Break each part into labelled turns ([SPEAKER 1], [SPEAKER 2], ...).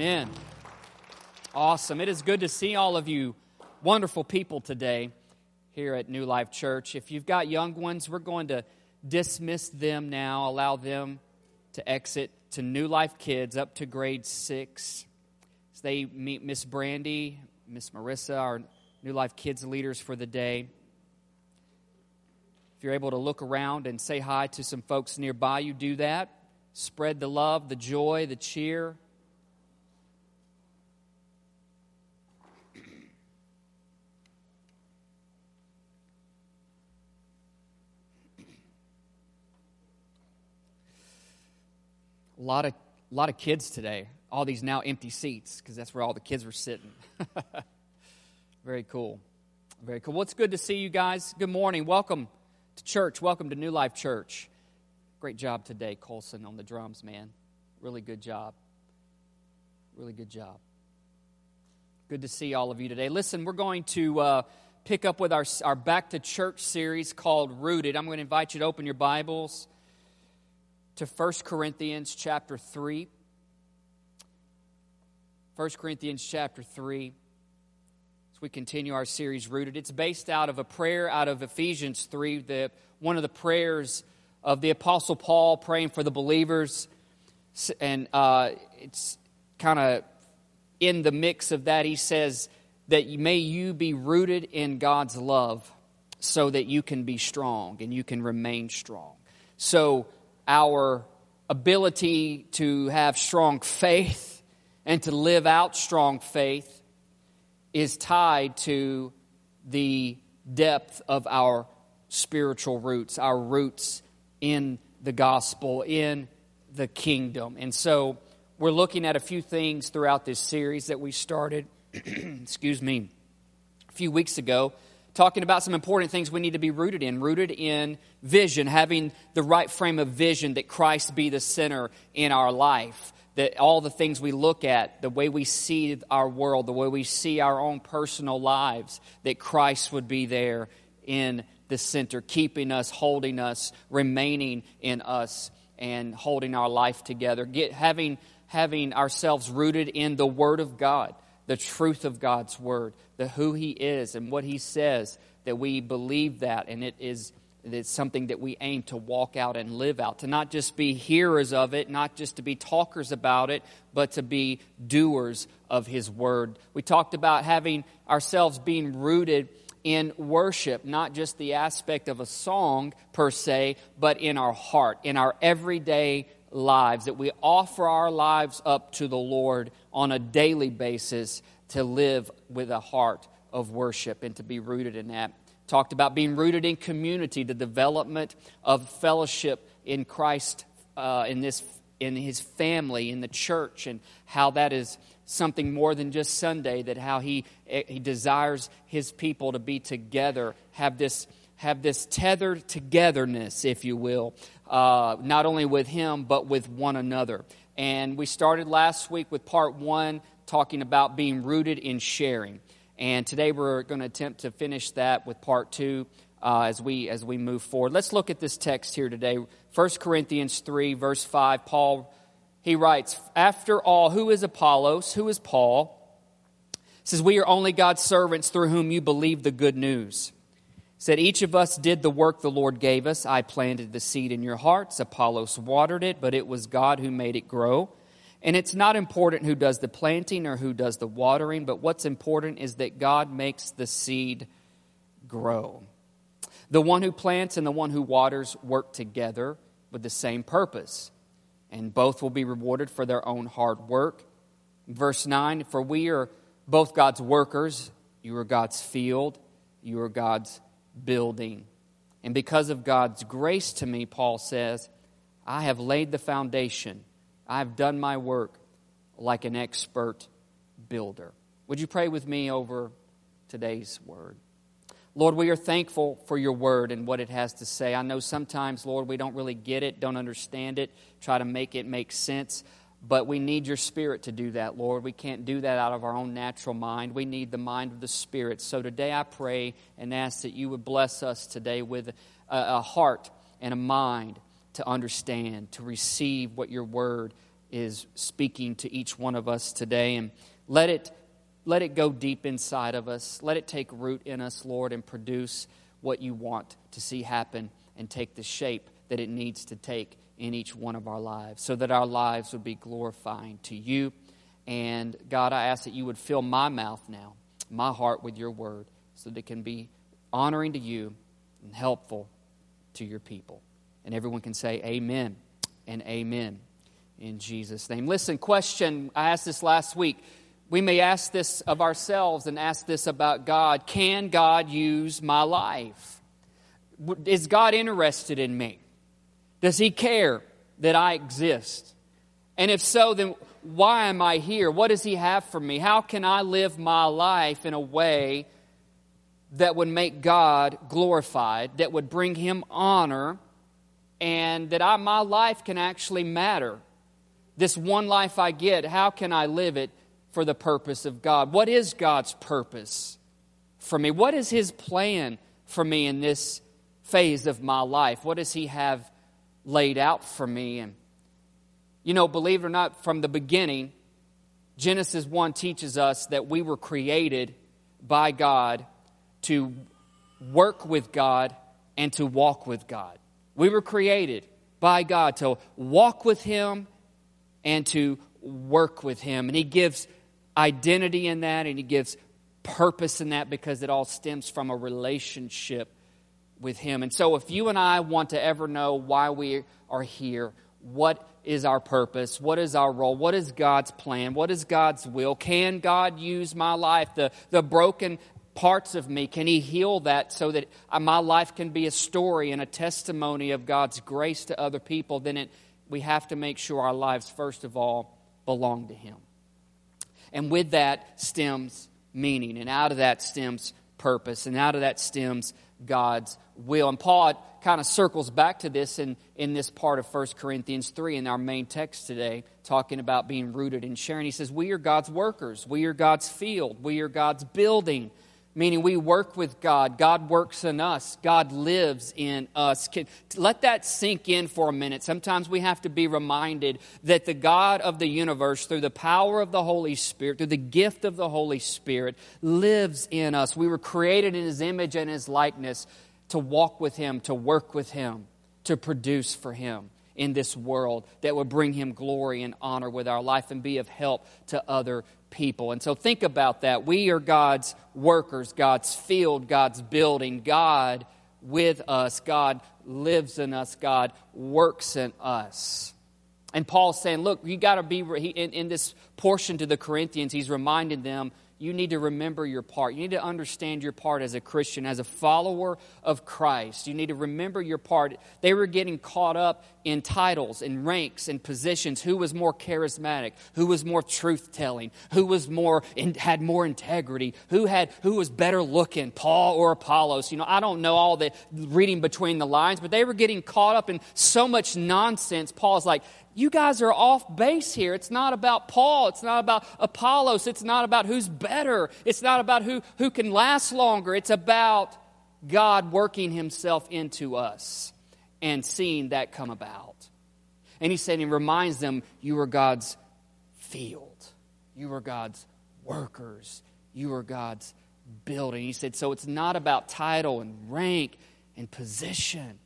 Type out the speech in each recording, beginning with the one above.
[SPEAKER 1] Amen. Awesome. It is good to see all of you wonderful people today here at New Life Church. If you've got young ones, we're going to dismiss them now, allow them to exit to New Life Kids up to grade six. As they meet Miss Brandy, Miss Marissa, our New Life Kids leaders for the day. If you're able to look around and say hi to some folks nearby, you do that. Spread the love, the joy, the cheer. A lot of, a lot of kids today. All these now empty seats because that's where all the kids were sitting. Very cool. Very cool. Well, it's good to see you guys. Good morning. Welcome to church. Welcome to New Life Church. Great job today, Colson, on the drums, man. Really good job. Really good job. Good to see all of you today. Listen, we're going to uh, pick up with our, our Back to Church series called Rooted. I'm going to invite you to open your Bibles to 1 Corinthians chapter 3. 1 Corinthians chapter 3 as we continue our series rooted it's based out of a prayer out of ephesians 3 the, one of the prayers of the apostle paul praying for the believers and uh, it's kind of in the mix of that he says that may you be rooted in god's love so that you can be strong and you can remain strong so our ability to have strong faith and to live out strong faith is tied to the depth of our spiritual roots, our roots in the gospel, in the kingdom. And so we're looking at a few things throughout this series that we started, excuse me, a few weeks ago talking about some important things we need to be rooted in rooted in vision, having the right frame of vision that Christ be the center in our life. That all the things we look at, the way we see our world, the way we see our own personal lives, that Christ would be there in the center, keeping us, holding us, remaining in us, and holding our life together. Get, having, having ourselves rooted in the Word of God the truth of God's word, the who he is and what he says, that we believe that and it is it's something that we aim to walk out and live out, to not just be hearers of it, not just to be talkers about it, but to be doers of His Word. We talked about having ourselves being rooted in worship, not just the aspect of a song per se, but in our heart, in our everyday lives, that we offer our lives up to the Lord on a daily basis to live with a heart of worship and to be rooted in that. Talked about being rooted in community, the development of fellowship in Christ, uh, in this, in His family, in the church, and how that is something more than just Sunday. That how He He desires His people to be together, have this have this tethered togetherness, if you will, uh, not only with Him, but with one another. And we started last week with part one, talking about being rooted in sharing. And today we're going to attempt to finish that with part two uh, as, we, as we move forward. Let's look at this text here today. 1 Corinthians 3, verse 5, Paul, he writes, After all, who is Apollos? Who is Paul? Says, We are only God's servants through whom you believe the good news said, Each of us did the work the Lord gave us. I planted the seed in your hearts, Apollos watered it, but it was God who made it grow. And it's not important who does the planting or who does the watering, but what's important is that God makes the seed grow. The one who plants and the one who waters work together with the same purpose, and both will be rewarded for their own hard work. Verse 9 For we are both God's workers, you are God's field, you are God's building. And because of God's grace to me, Paul says, I have laid the foundation. I have done my work like an expert builder. Would you pray with me over today's word? Lord, we are thankful for your word and what it has to say. I know sometimes, Lord, we don't really get it, don't understand it, try to make it make sense. But we need your spirit to do that, Lord. We can't do that out of our own natural mind. We need the mind of the Spirit. So today I pray and ask that you would bless us today with a, a heart and a mind to understand, to receive what your word is speaking to each one of us today. And let it, let it go deep inside of us. Let it take root in us, Lord, and produce what you want to see happen and take the shape that it needs to take in each one of our lives so that our lives would be glorifying to you. And God, I ask that you would fill my mouth now, my heart with your word, so that it can be honoring to you and helpful to your people. And everyone can say, Amen and Amen in Jesus' name. Listen, question I asked this last week. We may ask this of ourselves and ask this about God. Can God use my life? Is God interested in me? Does He care that I exist? And if so, then why am I here? What does He have for me? How can I live my life in a way that would make God glorified, that would bring Him honor, and that I, my life can actually matter? This one life I get, how can I live it for the purpose of God? What is God's purpose for me? What is His plan for me in this phase of my life? What does He have laid out for me? And, you know, believe it or not, from the beginning, Genesis 1 teaches us that we were created by God to work with God and to walk with God. We were created by God to walk with Him and to work with Him. And He gives identity in that and He gives purpose in that because it all stems from a relationship with Him. And so, if you and I want to ever know why we are here, what is our purpose? What is our role? What is God's plan? What is God's will? Can God use my life, the, the broken parts of me? Can He heal that so that my life can be a story and a testimony of God's grace to other people? Then it we have to make sure our lives, first of all, belong to Him. And with that stems meaning, and out of that stems purpose, and out of that stems God's will. And Paul kind of circles back to this in, in this part of 1 Corinthians 3 in our main text today, talking about being rooted in sharing. He says, We are God's workers, we are God's field, we are God's building meaning we work with God. God works in us. God lives in us. Let that sink in for a minute. Sometimes we have to be reminded that the God of the universe, through the power of the Holy Spirit, through the gift of the Holy Spirit, lives in us. We were created in His image and His likeness to walk with Him, to work with Him, to produce for Him in this world that would bring Him glory and honor with our life and be of help to other people. And so think about that. We are God's workers, God's field, God's building. God with us, God lives in us, God works in us. And Paul's saying, look, you got to be, in, in this portion to the Corinthians, he's reminding them you need to remember your part. You need to understand your part as a Christian, as a follower of Christ. You need to remember your part. They were getting caught up in titles and ranks and positions. Who was more charismatic? Who was more truth telling? Who was more had more integrity? Who had who was better looking, Paul or Apollos? You know, I don't know all the reading between the lines, but they were getting caught up in so much nonsense. Paul's like, you guys are off base here. It's not about Paul. It's not about Apollos. It's not about who's better. It's not about who, who can last longer. It's about God working himself into us and seeing that come about. And he said, he reminds them, you are God's field. You are God's workers. You are God's building. He said, so it's not about title and rank and position.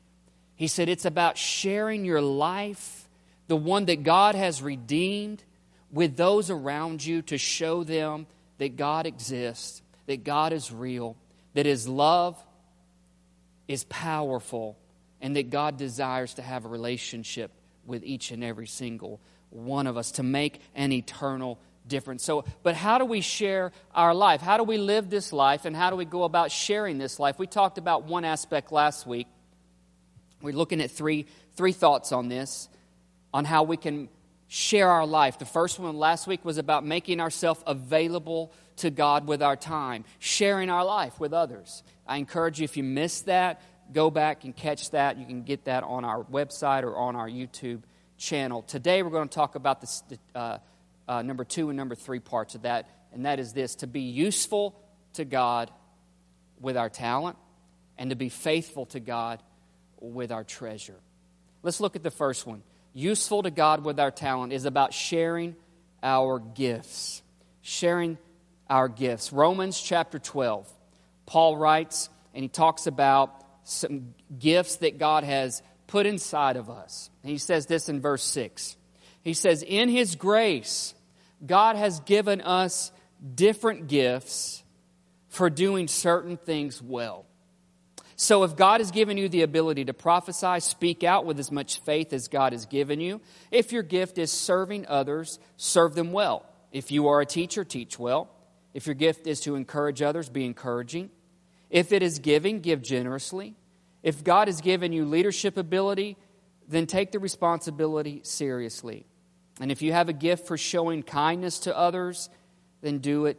[SPEAKER 1] He said, it's about sharing your life the one that God has redeemed, with those around you to show them that God exists, that God is real, that His love is powerful, and that God desires to have a relationship with each and every single one of us to make an eternal difference. So, but how do we share our life? How do we live this life, and how do we go about sharing this life? We talked about one aspect last week. We're looking at three, three thoughts on this on how we can share our life. The first one last week was about making ourselves available to God with our time, sharing our life with others. I encourage you, if you missed that, go back and catch that. You can get that on our website or on our YouTube channel. Today, we're going to talk about this, uh, uh, number two and number three parts of that, and that is this to be useful to God with our talent and to be faithful to God with our treasure. Let's look at the first one useful to God with our talent is about sharing our gifts. Sharing our gifts. Romans chapter 12. Paul writes and he talks about some gifts that God has put inside of us. He says this in verse 6. He says, In his grace, God has given us different gifts for doing certain things well. So, if God has given you the ability to prophesy, speak out with as much faith as God has given you. If your gift is serving others, serve them well. If you are a teacher, teach well. If your gift is to encourage others, be encouraging. If it is giving, give generously. If God has given you leadership ability, then take the responsibility seriously. And if you have a gift for showing kindness to others, then do it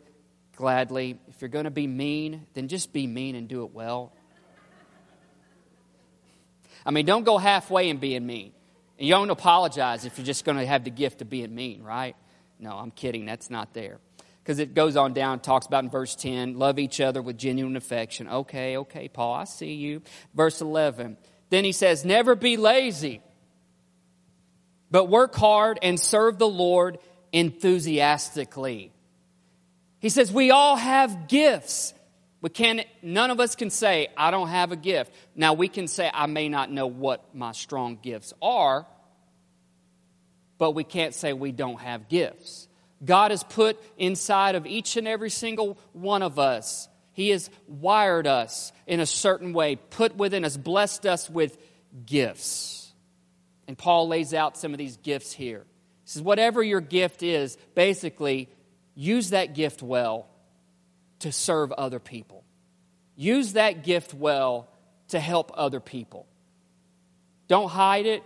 [SPEAKER 1] gladly. If you're going to be mean, then just be mean and do it well. I mean, don't go halfway in being mean. And you don't apologize if you're just going to have the gift of being mean, right? No, I'm kidding. That's not there. Because it goes on down, talks about in verse 10, love each other with genuine affection. Okay, okay, Paul, I see you. Verse 11. Then he says, never be lazy, but work hard and serve the Lord enthusiastically. He says, we all have gifts. We can none of us can say, I don't have a gift. Now we can say, I may not know what my strong gifts are, but we can't say we don't have gifts. God has put inside of each and every single one of us. He has wired us in a certain way, put within us, blessed us with gifts. And Paul lays out some of these gifts here. He says, whatever your gift is, basically, use that gift well to serve other people. Use that gift well to help other people. Don't hide it.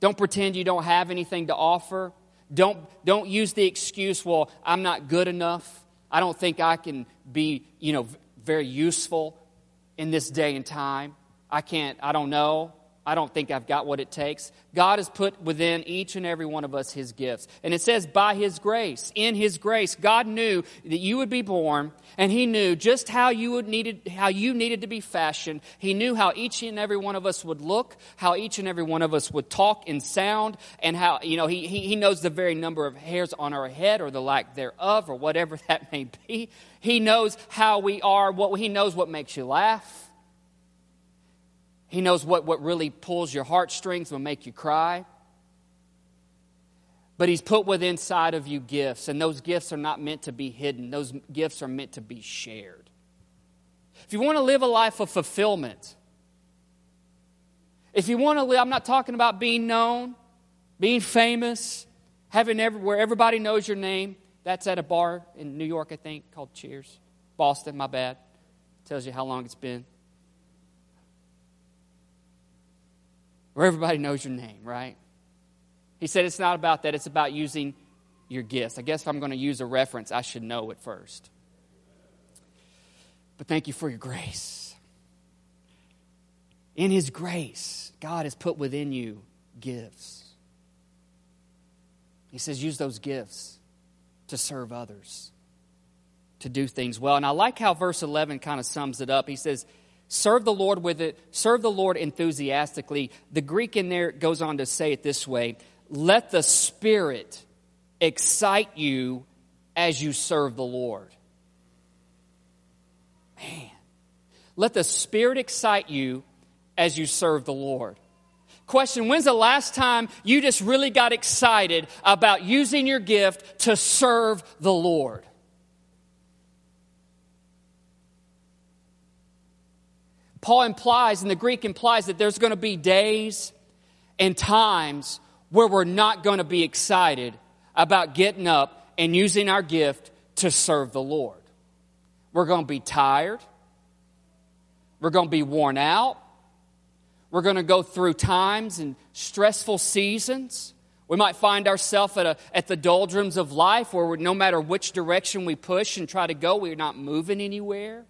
[SPEAKER 1] Don't pretend you don't have anything to offer. Don't, don't use the excuse, well, I'm not good enough. I don't think I can be, you know, very useful in this day and time. I can't, I don't know. I don't think I've got what it takes. God has put within each and every one of us His gifts. And it says, by His grace, in His grace, God knew that you would be born, and He knew just how you, would needed, how you needed to be fashioned. He knew how each and every one of us would look, how each and every one of us would talk and sound, and how, you know, He, he, he knows the very number of hairs on our head or the lack thereof, or whatever that may be. He knows how we are, what, He knows what makes you laugh. He knows what, what really pulls your heartstrings, will make you cry. But He's put within inside of you gifts, and those gifts are not meant to be hidden. Those gifts are meant to be shared. If you want to live a life of fulfillment, if you want to live, I'm not talking about being known, being famous, having every, where everybody knows your name. That's at a bar in New York, I think, called Cheers. Boston, my bad. Tells you how long it's been. Where everybody knows your name, right? He said it's not about that, it's about using your gifts. I guess if I'm going to use a reference, I should know it first. But thank you for your grace. In His grace, God has put within you gifts. He says, use those gifts to serve others, to do things well. And I like how verse 11 kind of sums it up. He says, Serve the Lord with it, serve the Lord enthusiastically. The Greek in there goes on to say it this way let the Spirit excite you as you serve the Lord. Man, let the Spirit excite you as you serve the Lord. Question When's the last time you just really got excited about using your gift to serve the Lord? Paul implies, and the Greek implies, that there's going to be days and times where we're not going to be excited about getting up and using our gift to serve the Lord. We're going to be tired. We're going to be worn out. We're going to go through times and stressful seasons. We might find ourselves at, at the doldrums of life where no matter which direction we push and try to go, we're not moving anywhere.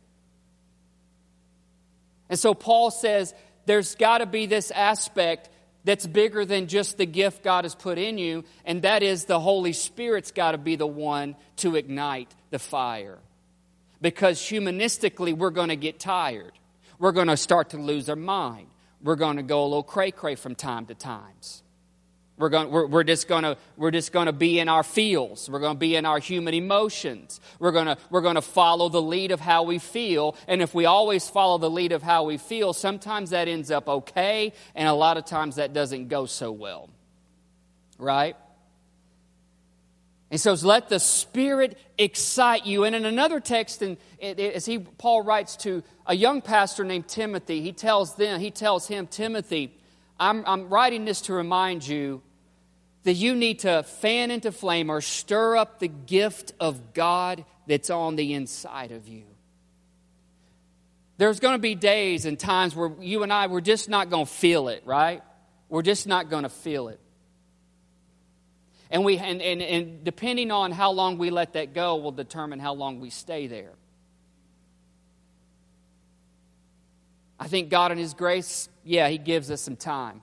[SPEAKER 1] And so Paul says there's got to be this aspect that's bigger than just the gift God has put in you, and that is the Holy Spirit's got to be the one to ignite the fire. Because humanistically, we're going to get tired. We're going to start to lose our mind. We're going to go a little cray cray from time to times. We're, going, we're, we're just going to we're just to be in our feels. We're going to be in our human emotions. We're going to we're to follow the lead of how we feel. And if we always follow the lead of how we feel, sometimes that ends up okay, and a lot of times that doesn't go so well. Right? And so let the Spirit excite you. And in another text, and as he Paul writes to a young pastor named Timothy, he tells them, he tells him, Timothy, I'm, I'm writing this to remind you that you need to fan into flame or stir up the gift of God that's on the inside of you. There's going to be days and times where you and I, we're just not going to feel it, right? We're just not going to feel it. And, we, and, and, and depending on how long we let that go will determine how long we stay there. I think God in His grace, yeah, He gives us some time.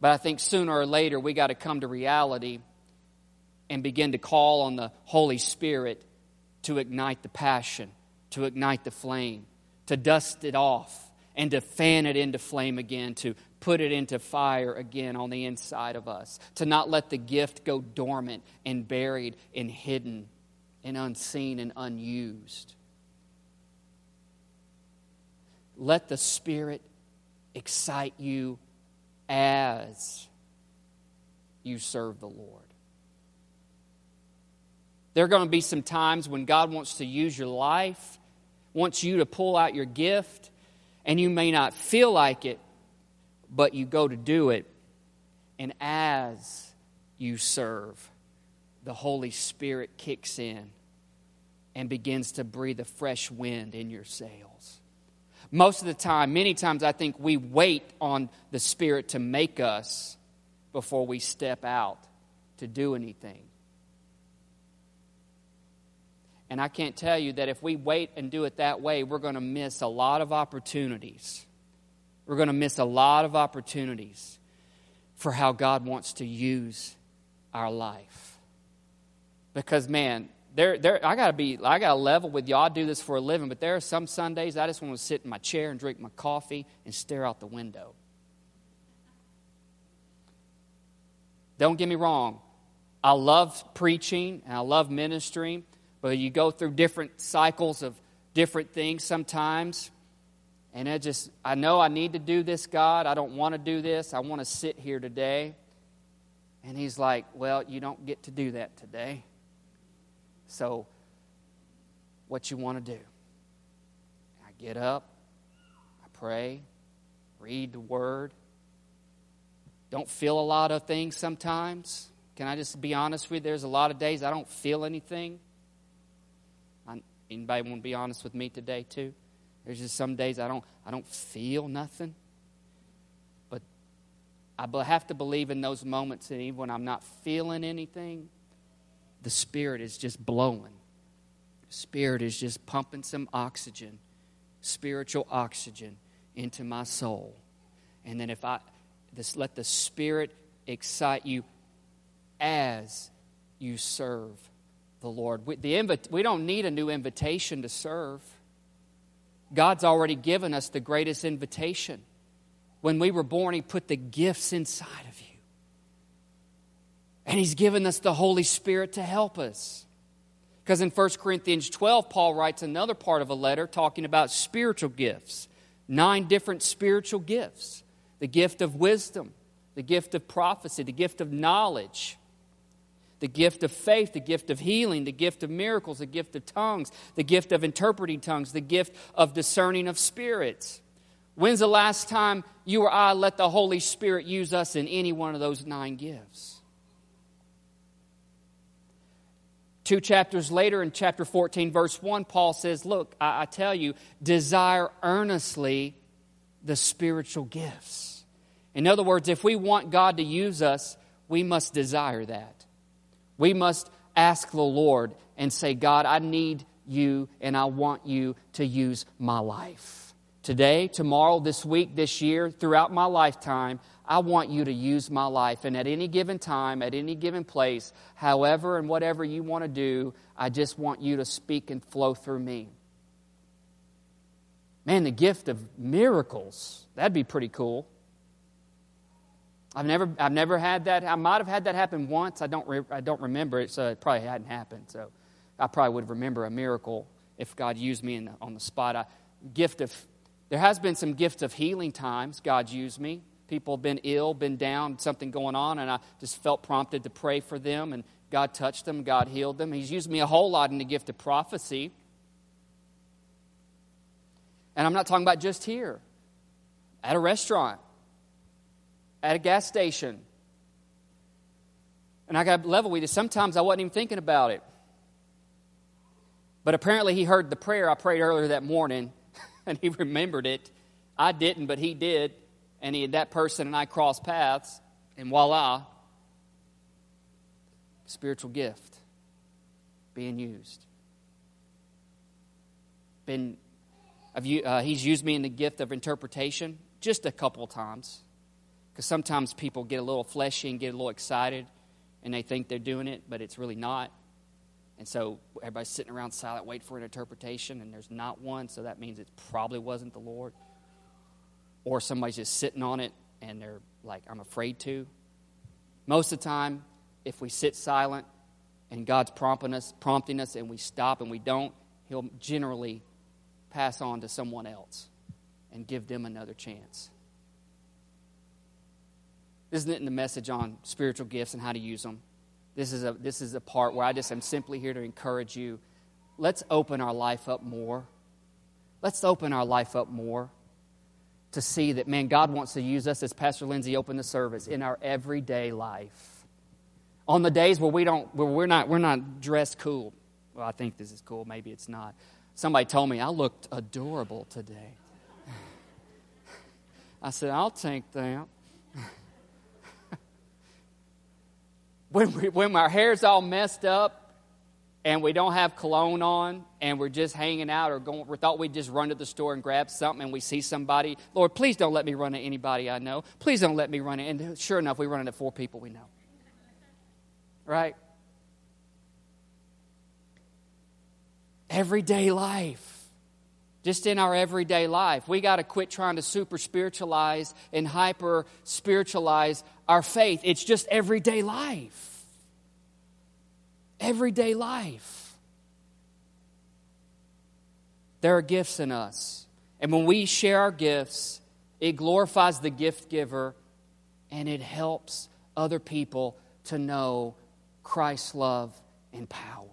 [SPEAKER 1] But I think sooner or later we got to come to reality and begin to call on the Holy Spirit to ignite the passion, to ignite the flame, to dust it off, and to fan it into flame again, to put it into fire again on the inside of us, to not let the gift go dormant and buried and hidden and unseen and unused. Let the Spirit excite you as you serve the Lord. There are going to be some times when God wants to use your life, wants you to pull out your gift, and you may not feel like it, but you go to do it. And as you serve, the Holy Spirit kicks in and begins to breathe a fresh wind in your sails most of the time, many times, I think we wait on the Spirit to make us before we step out to do anything. And I can't tell you that if we wait and do it that way, we're going to miss a lot of opportunities. We're going to miss a lot of opportunities for how God wants to use our life. Because, man, there, there, I gotta be, I gotta level with y'all. I do this for a living, but there are some Sundays I just want to sit in my chair and drink my coffee and stare out the window. Don't get me wrong. I love preaching and I love ministering, but you go through different cycles of different things sometimes. And I just, I know I need to do this, God. I don't want to do this. I want to sit here today. And He's like, Well, you don't get to do that today. So, what you want to do? I get up, I pray, read the Word. Don't feel a lot of things sometimes. Can I just be honest with you? There's a lot of days I don't feel anything. I, anybody want to be honest with me today too? There's just some days I don't I don't feel nothing. But I have to believe in those moments, and even when I'm not feeling anything, the Spirit is just blowing. Spirit is just pumping some oxygen, spiritual oxygen, into my soul. And then if I this, let the Spirit excite you as you serve the Lord. We, the invi- we don't need a new invitation to serve. God's already given us the greatest invitation. When we were born, He put the gifts inside of you. And He's given us the Holy Spirit to help us. Because in 1 Corinthians 12, Paul writes another part of a letter talking about spiritual gifts nine different spiritual gifts the gift of wisdom, the gift of prophecy, the gift of knowledge, the gift of faith, the gift of healing, the gift of miracles, the gift of tongues, the gift of interpreting tongues, the gift of discerning of spirits. When's the last time you or I let the Holy Spirit use us in any one of those nine gifts? Two chapters later, in chapter 14, verse 1, Paul says, Look, I, I tell you, desire earnestly the spiritual gifts. In other words, if we want God to use us, we must desire that. We must ask the Lord and say, God, I need you and I want you to use my life. Today, tomorrow, this week, this year, throughout my lifetime, I want you to use my life. And at any given time, at any given place, however and whatever you want to do, I just want you to speak and flow through me. Man, the gift of miracles, that'd be pretty cool. I've never, I've never had that. I might have had that happen once. I don't, re, I don't remember it, so it probably hadn't happened. So I probably would remember a miracle if God used me the, on the spot. I, gift of, there has been some gift of healing times God's used me. People have been ill, been down, something going on, and I just felt prompted to pray for them, and God touched them, God healed them. He's used me a whole lot in the gift of prophecy. And I'm not talking about just here, at a restaurant, at a gas station. And I got level with you. Sometimes I wasn't even thinking about it. But apparently, he heard the prayer I prayed earlier that morning, and he remembered it. I didn't, but he did. And he, that person and I crossed paths, and voila, spiritual gift being used. Been, you, uh, he's used me in the gift of interpretation just a couple times. Because sometimes people get a little fleshy and get a little excited, and they think they're doing it, but it's really not. And so everybody's sitting around silent, waiting for an interpretation, and there's not one, so that means it probably wasn't the Lord. Or somebody's just sitting on it and they're like, I'm afraid to. Most of the time, if we sit silent and God's prompting us, prompting us and we stop and we don't, He'll generally pass on to someone else and give them another chance. Isn't it in the message on spiritual gifts and how to use them? This is a, this is a part where I just am simply here to encourage you. Let's open our life up more. Let's open our life up more to see that, man, God wants to use us, as Pastor Lindsay opened the service, in our everyday life. On the days where, we don't, where we're, not, we're not dressed cool. Well, I think this is cool. Maybe it's not. Somebody told me I looked adorable today. I said, I'll take that. When, we, when our hair's all messed up and we don't have cologne on and we're just hanging out or going, we thought we'd just run to the store and grab something and we see somebody, Lord, please don't let me run into anybody I know. Please don't let me run into, and sure enough, we run into four people we know. Right? Everyday life just in our everyday life. We got to quit trying to super spiritualize and hyper spiritualize our faith. It's just everyday life. Everyday life. There are gifts in us. And when we share our gifts, it glorifies the gift giver and it helps other people to know Christ's love and power.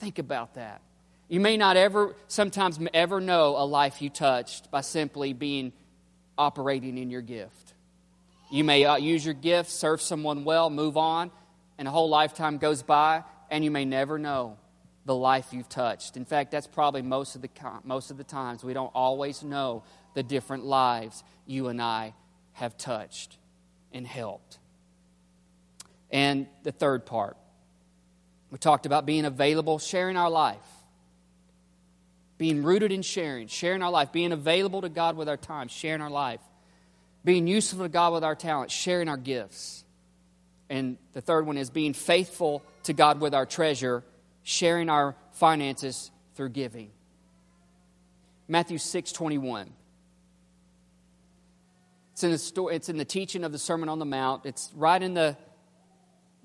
[SPEAKER 1] Think about that. You may not ever, sometimes ever know a life you touched by simply being operating in your gift. You may uh, use your gift, serve someone well, move on, and a whole lifetime goes by, and you may never know the life you've touched. In fact, that's probably most of the, most of the times. We don't always know the different lives you and I have touched and helped. And the third part, we talked about being available, sharing our life being rooted in sharing, sharing our life, being available to God with our time, sharing our life, being useful to God with our talents, sharing our gifts. And the third one is being faithful to God with our treasure, sharing our finances through giving. Matthew 6 21. It's in, the story, it's in the teaching of the Sermon on the Mount. It's right in the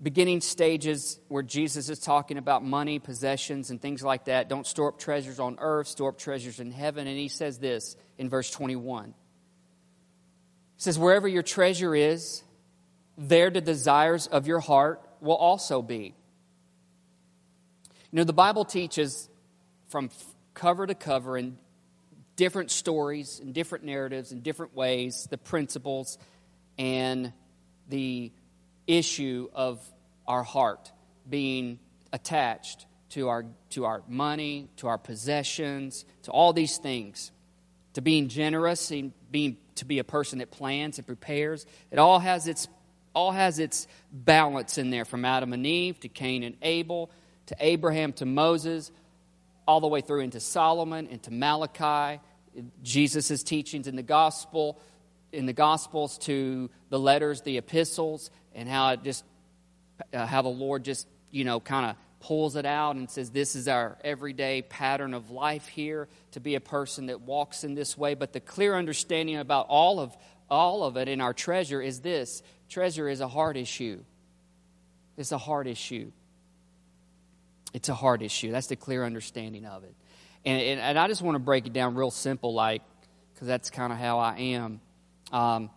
[SPEAKER 1] beginning stages where Jesus is talking about money, possessions, and things like that. Don't store up treasures on earth, store up treasures in heaven. And he says this in verse 21. He says, Wherever your treasure is, there the desires of your heart will also be. You know, the Bible teaches from cover to cover in different stories and different narratives in different ways the principles and the issue of our heart being attached to our, to our money, to our possessions, to all these things, to being generous, and being, to be a person that plans and prepares. It all has its, all has its balance in there from Adam and Eve to Cain and Abel to Abraham to Moses, all the way through into Solomon, into Malachi, Jesus' teachings in the gospel, in the gospels to the letters, the epistles, and how it just uh, how the Lord just you know kind of pulls it out and says this is our everyday pattern of life here to be a person that walks in this way. But the clear understanding about all of all of it in our treasure is this treasure is a heart issue. It's a heart issue. It's a heart issue. That's the clear understanding of it. And, and, and I just want to break it down real simple, like, because that's kind of how I am. Um,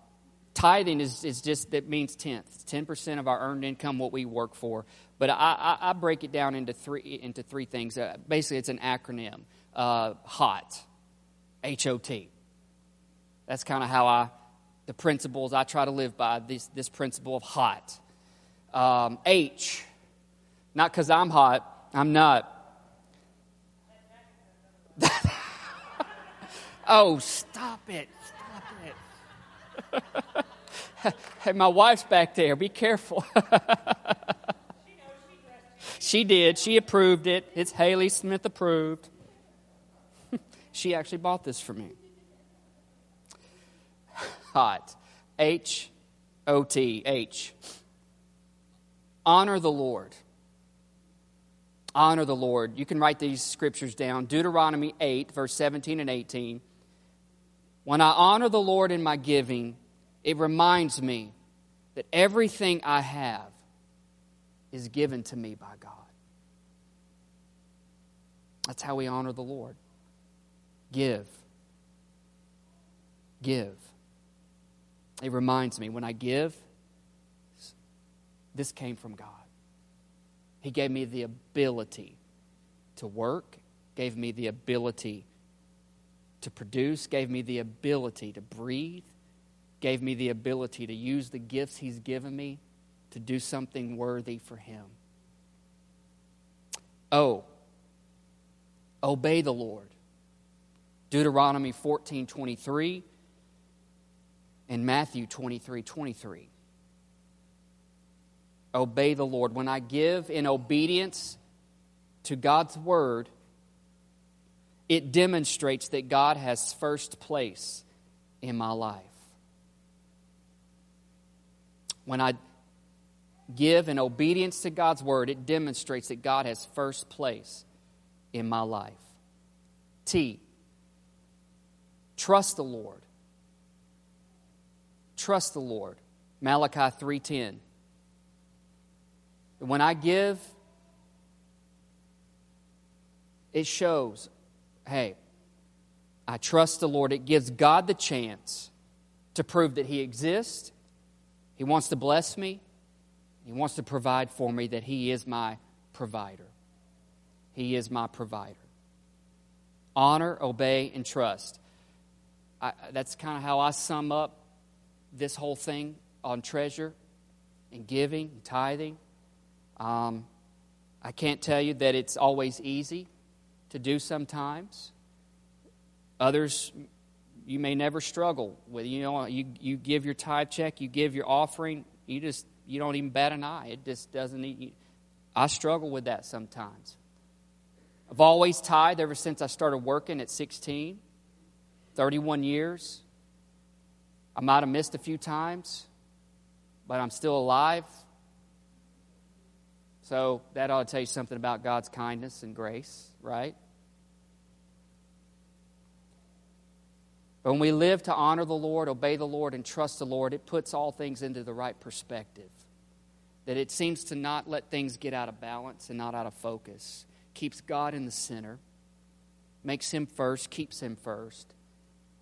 [SPEAKER 1] tithing is, is just, that means tenth. 10% of our earned income, what we work for. But I, I, I break it down into three, into three things. Uh, basically, it's an acronym uh, HOT, H O T. That's kind of how I, the principles I try to live by, this, this principle of hot. Um, H, not because I'm hot, I'm not. oh, stop it. Hey, my wife's back there. Be careful. she did. She approved it. It's Haley Smith approved. she actually bought this for me. Hot. H O T. H. Honor the Lord. Honor the Lord. You can write these scriptures down. Deuteronomy 8, verse 17 and 18. When I honor the Lord in my giving, it reminds me that everything I have is given to me by God. That's how we honor the Lord. Give. Give. It reminds me when I give, this came from God. He gave me the ability to work, gave me the ability to produce, gave me the ability to breathe, gave me the ability to use the gifts He's given me to do something worthy for Him. Oh, obey the Lord. Deuteronomy 14 23 and Matthew 23 23 obey the Lord, when I give in obedience to God's word, it demonstrates that God has first place in my life. When I give in obedience to God's word, it demonstrates that God has first place in my life. T. Trust the Lord. Trust the Lord. Malachi 3:10. When I give, it shows, hey, I trust the Lord. It gives God the chance to prove that He exists. He wants to bless me. He wants to provide for me that He is my provider. He is my provider. Honor, obey, and trust. I, that's kind of how I sum up this whole thing on treasure and giving and tithing. Um, I can't tell you that it's always easy to do sometimes. Others, you may never struggle with. You know, you, you give your tithe check, you give your offering, you just you don't even bat an eye. It just doesn't. You, I struggle with that sometimes. I've always tithed ever since I started working at 16, 31 years. I might have missed a few times, but I'm still alive. So that ought to tell you something about God's kindness and grace, right? When we live to honor the Lord, obey the Lord, and trust the Lord, it puts all things into the right perspective. That it seems to not let things get out of balance and not out of focus. Keeps God in the center, makes Him first, keeps Him first.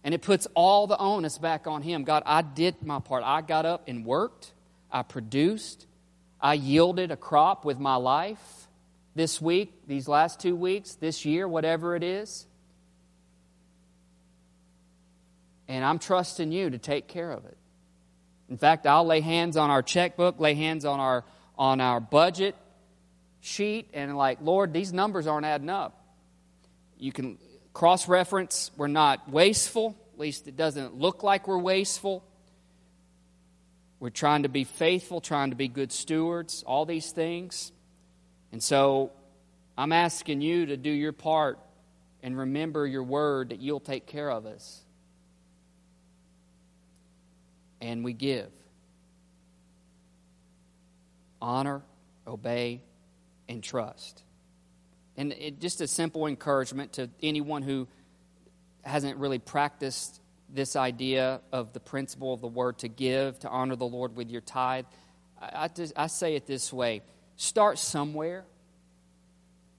[SPEAKER 1] And it puts all the onus back on Him. God, I did my part. I got up and worked, I produced, I yielded a crop with my life this week, these last two weeks, this year, whatever it is. And I'm trusting you to take care of it. In fact, I'll lay hands on our checkbook, lay hands on our on our budget sheet and like, Lord, these numbers aren't adding up. You can cross reference, we're not wasteful, at least it doesn't look like we're wasteful. We're trying to be faithful, trying to be good stewards, all these things. And so I'm asking you to do your part and remember your word that you'll take care of us. And we give. Honor, obey, and trust. And it, just a simple encouragement to anyone who hasn't really practiced this idea of the principle of the word to give, to honor the Lord with your tithe, I, I, just, I say it this way start somewhere,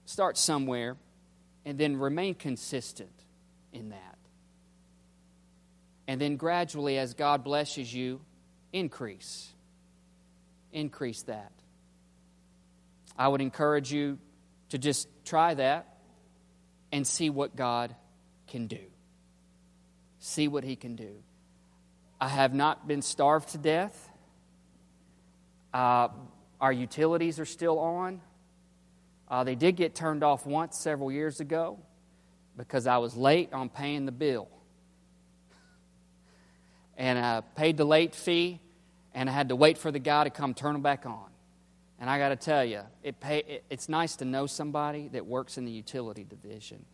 [SPEAKER 1] start somewhere, and then remain consistent in that. And then gradually, as God blesses you, increase. Increase that. I would encourage you to just try that and see what God can do. See what He can do. I have not been starved to death. Uh, our utilities are still on. Uh, they did get turned off once several years ago because I was late on paying the bill. And I paid the late fee, and I had to wait for the guy to come turn them back on. And I got to tell you, it pay, it, it's nice to know somebody that works in the utility division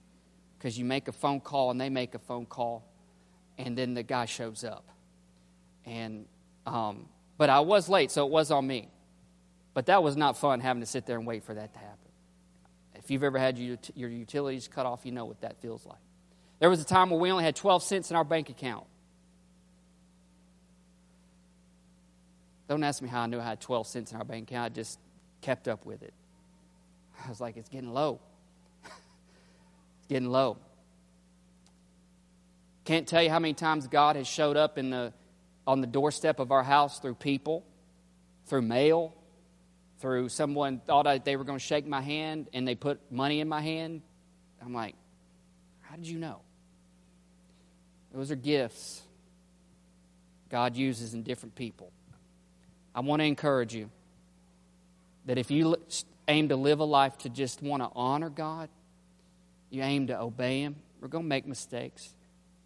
[SPEAKER 1] because you make a phone call and they make a phone call, and then the guy shows up. And um, but I was late, so it was on me. But that was not fun having to sit there and wait for that to happen. If you've ever had your, utilities cut off, you know what that feels like. There was a time where we only had 12 cents in our bank account. Don't ask me how I knew I had 12 cents in our bank account. I just kept up with it. I was like, it's getting low. it's getting low. Can't tell you how many times God has showed up in the, on the doorstep of our house through people, through mail, through someone thought I, they were going to shake my hand and they put money in my hand. I'm like, how did you know? Those are gifts God uses in different people. I want to encourage you that if you aim to live a life to just want to honor God, you aim to obey Him, we're going to make mistakes.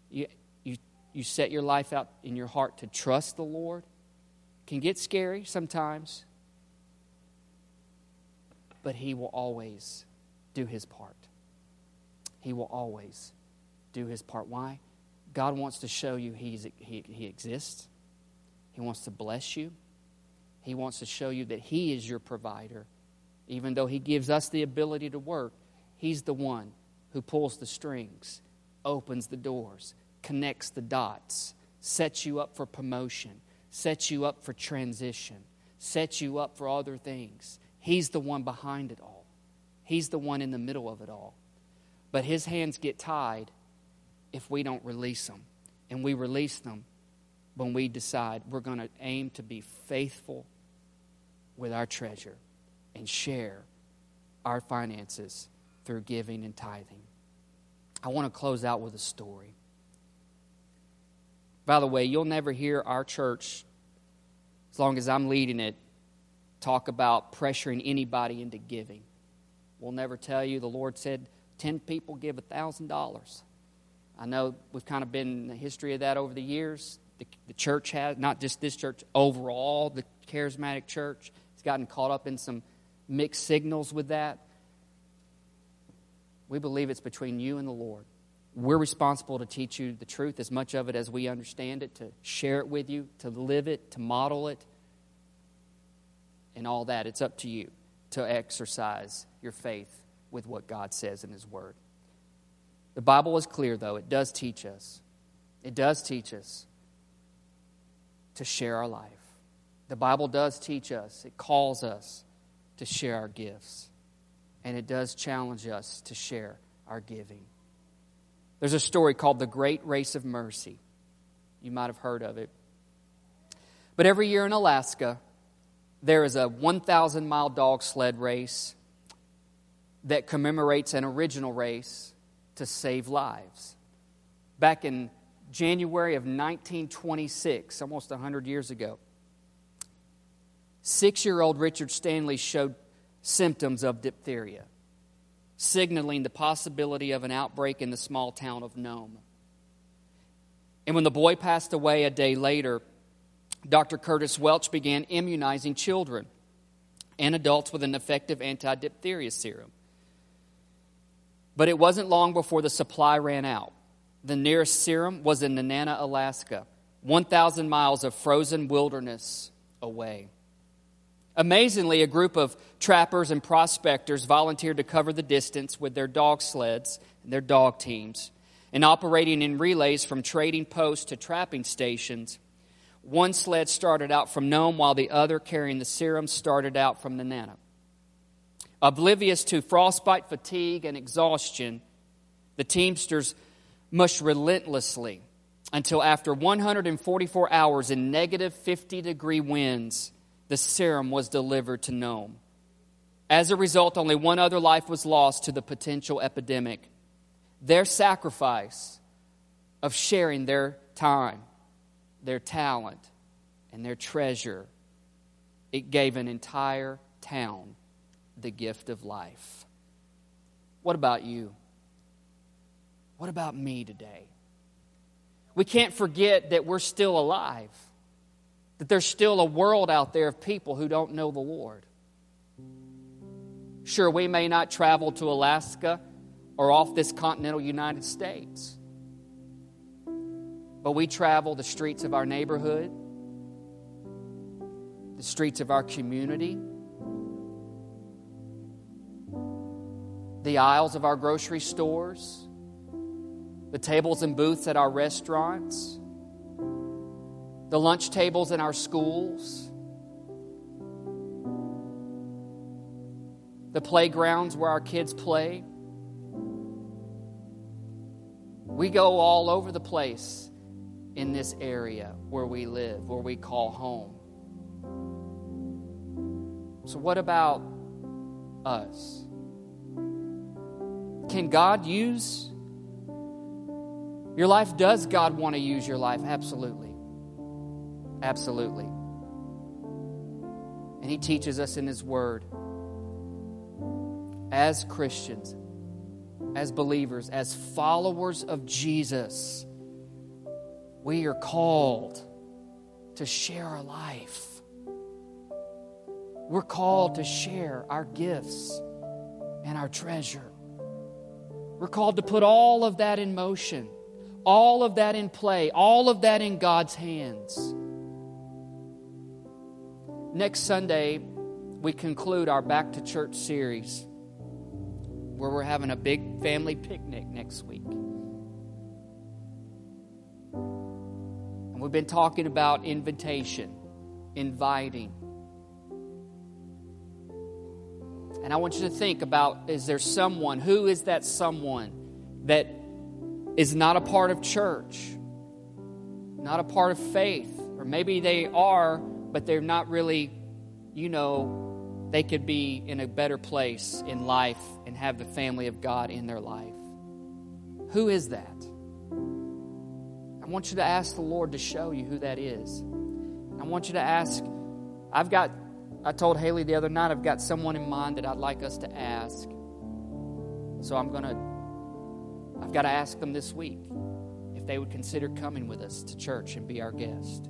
[SPEAKER 1] You, you, you set your life out in your heart to trust the Lord. It can get scary sometimes, but He will always do His part. He will always do His part. Why? God wants to show you he's, he, he exists, He wants to bless you. He wants to show you that He is your provider. Even though He gives us the ability to work, He's the one who pulls the strings, opens the doors, connects the dots, sets you up for promotion, sets you up for transition, sets you up for other things. He's the one behind it all, He's the one in the middle of it all. But His hands get tied if we don't release them. And we release them when we decide we're going to aim to be faithful with our treasure and share our finances through giving and tithing. I want to close out with a story. By the way, you'll never hear our church, as long as I'm leading it, talk about pressuring anybody into giving. We'll never tell you the Lord said 10 people give $1,000. I know we've kind of been in the history of that over the years. The, the church has, not just this church, overall, the charismatic church gotten caught up in some mixed signals with that. We believe it's between you and the Lord. We're responsible to teach you the truth, as much of it as we understand it, to share it with you, to live it, to model it, and all that. It's up to you to exercise your faith with what God says in His Word. The Bible is clear, though. It does teach us. It does teach us to share our life. The Bible does teach us, it calls us to share our gifts, and it does challenge us to share our giving. There's a story called The Great Race of Mercy. You might have heard of it. But every year in Alaska, there is a 1,000 mile dog sled race that commemorates an original race to save lives. Back in January of 1926, almost 100 years ago, Six year old Richard Stanley showed symptoms of diphtheria, signaling the possibility of an outbreak in the small town of Nome. And when the boy passed away a day later, Dr. Curtis Welch began immunizing children and adults with an effective anti diphtheria serum. But it wasn't long before the supply ran out. The nearest serum was in Nenana, Alaska, 1,000 miles of frozen wilderness away. Amazingly, a group of trappers and prospectors volunteered to cover the distance with their dog sleds and their dog teams. and operating in relays from trading posts to trapping stations. One sled started out from Nome, while the other, carrying the serum, started out from Nenana. Oblivious to frostbite, fatigue, and exhaustion, the Teamsters mushed relentlessly until after 144 hours in negative 50 degree winds, the serum was delivered to Nome. As a result, only one other life was lost to the potential epidemic. Their sacrifice of sharing their time, their talent, and their treasure, it gave an entire town the gift of life. What about you? What about me today? We can't forget that we're still alive, that there's still a world out there of people who don't know the Lord. Sure, we may not travel to Alaska or off this continental United States, but we travel the streets of our neighborhood, the streets of our community, the aisles of our grocery stores, the tables and booths at our restaurants, the lunch tables in our schools the playgrounds where our kids play. We go all over the place in this area where we live, where we call home. So, what about us? Can God use your life? Does God want to use your life? Absolutely. Absolutely. And He teaches us in His Word as Christians, as believers, as followers of Jesus, we are called to share our life. We're called to share our gifts and our treasure. We're called to put all of that in motion, all of that in play, all of that in God's hands. Next Sunday, we conclude our Back to Church series where we're having a big family picnic next week. And we've been talking about invitation, inviting. And I want you to think about is there someone, who is that someone that is not a part of church, not a part of faith, or maybe they are, but they're not really, you know, they could be in a better place in life and have the family of God in their life. Who is that? I want you to ask the Lord to show you who that is. I want you to ask. I've got, I told Haley the other night, I've got someone in mind that I'd like us to ask. So I'm going to, I've got to ask them this week if they would consider coming with us to church and be our guest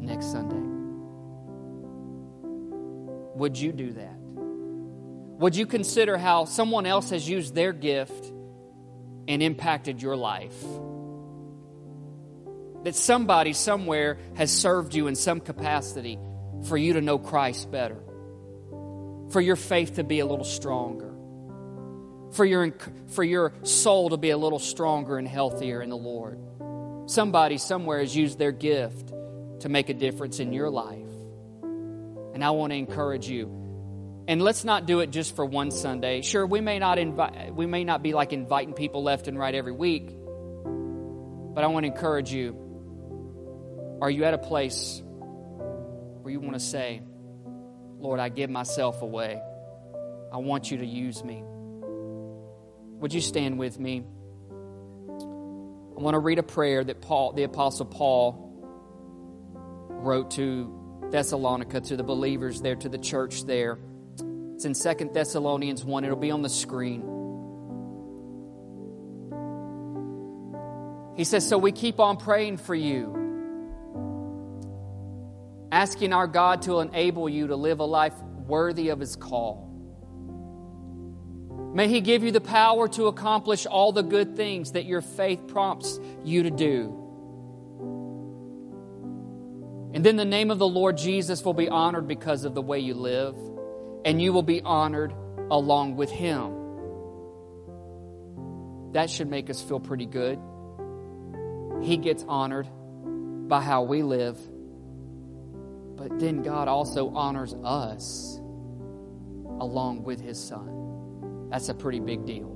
[SPEAKER 1] next Sunday. Would you do that? Would you consider how someone else has used their gift and impacted your life? That somebody somewhere has served you in some capacity for you to know Christ better, for your faith to be a little stronger, for your, for your soul to be a little stronger and healthier in the Lord. Somebody somewhere has used their gift to make a difference in your life. And I want to encourage you. And let's not do it just for one Sunday. Sure, we may not invite we may not be like inviting people left and right every week. But I want to encourage you. Are you at a place where you want to say, Lord, I give myself away. I want you to use me. Would you stand with me? I want to read a prayer that Paul, the Apostle Paul, wrote to Thessalonica to the believers there, to the church there. It's in Second Thessalonians 1. It'll be on the screen. He says, So we keep on praying for you, asking our God to enable you to live a life worthy of His call. May He give you the power to accomplish all the good things that your faith prompts you to do. And then the name of the Lord Jesus will be honored because of the way you live, and you will be honored along with him. that should make us feel pretty good. He gets honored by how we live. But then God also honors us along with His Son. That's a pretty big deal.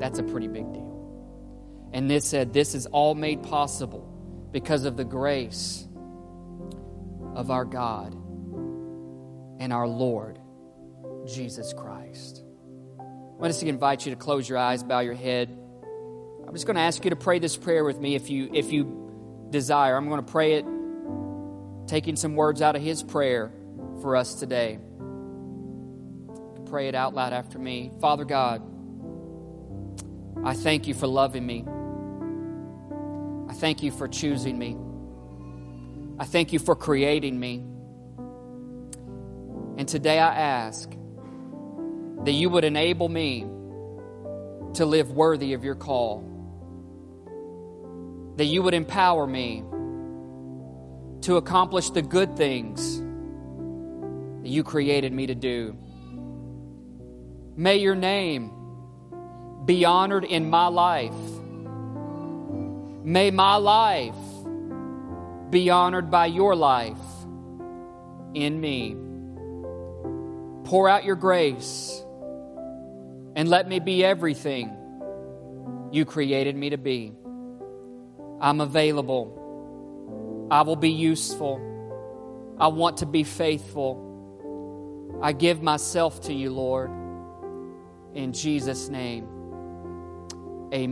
[SPEAKER 1] That's a pretty big deal. And this said, This is all made possible because of the grace of our God and our Lord Jesus Christ. I want to invite you to close your eyes, bow your head. I'm just going to ask you to pray this prayer with me if you if you desire. I'm going to pray it taking some words out of his prayer for us today. Pray it out loud after me. Father God, I thank you for loving me. I thank you for choosing me. I thank you for creating me. And today I ask that you would enable me to live worthy of your call, that you would empower me to accomplish the good things that you created me to do. May your name be honored in my life. May my life be honored by your life in me. Pour out your grace and let me be everything you created me to be. I'm available. I will be useful. I want to be faithful. I give myself to you, Lord. In Jesus' name, amen.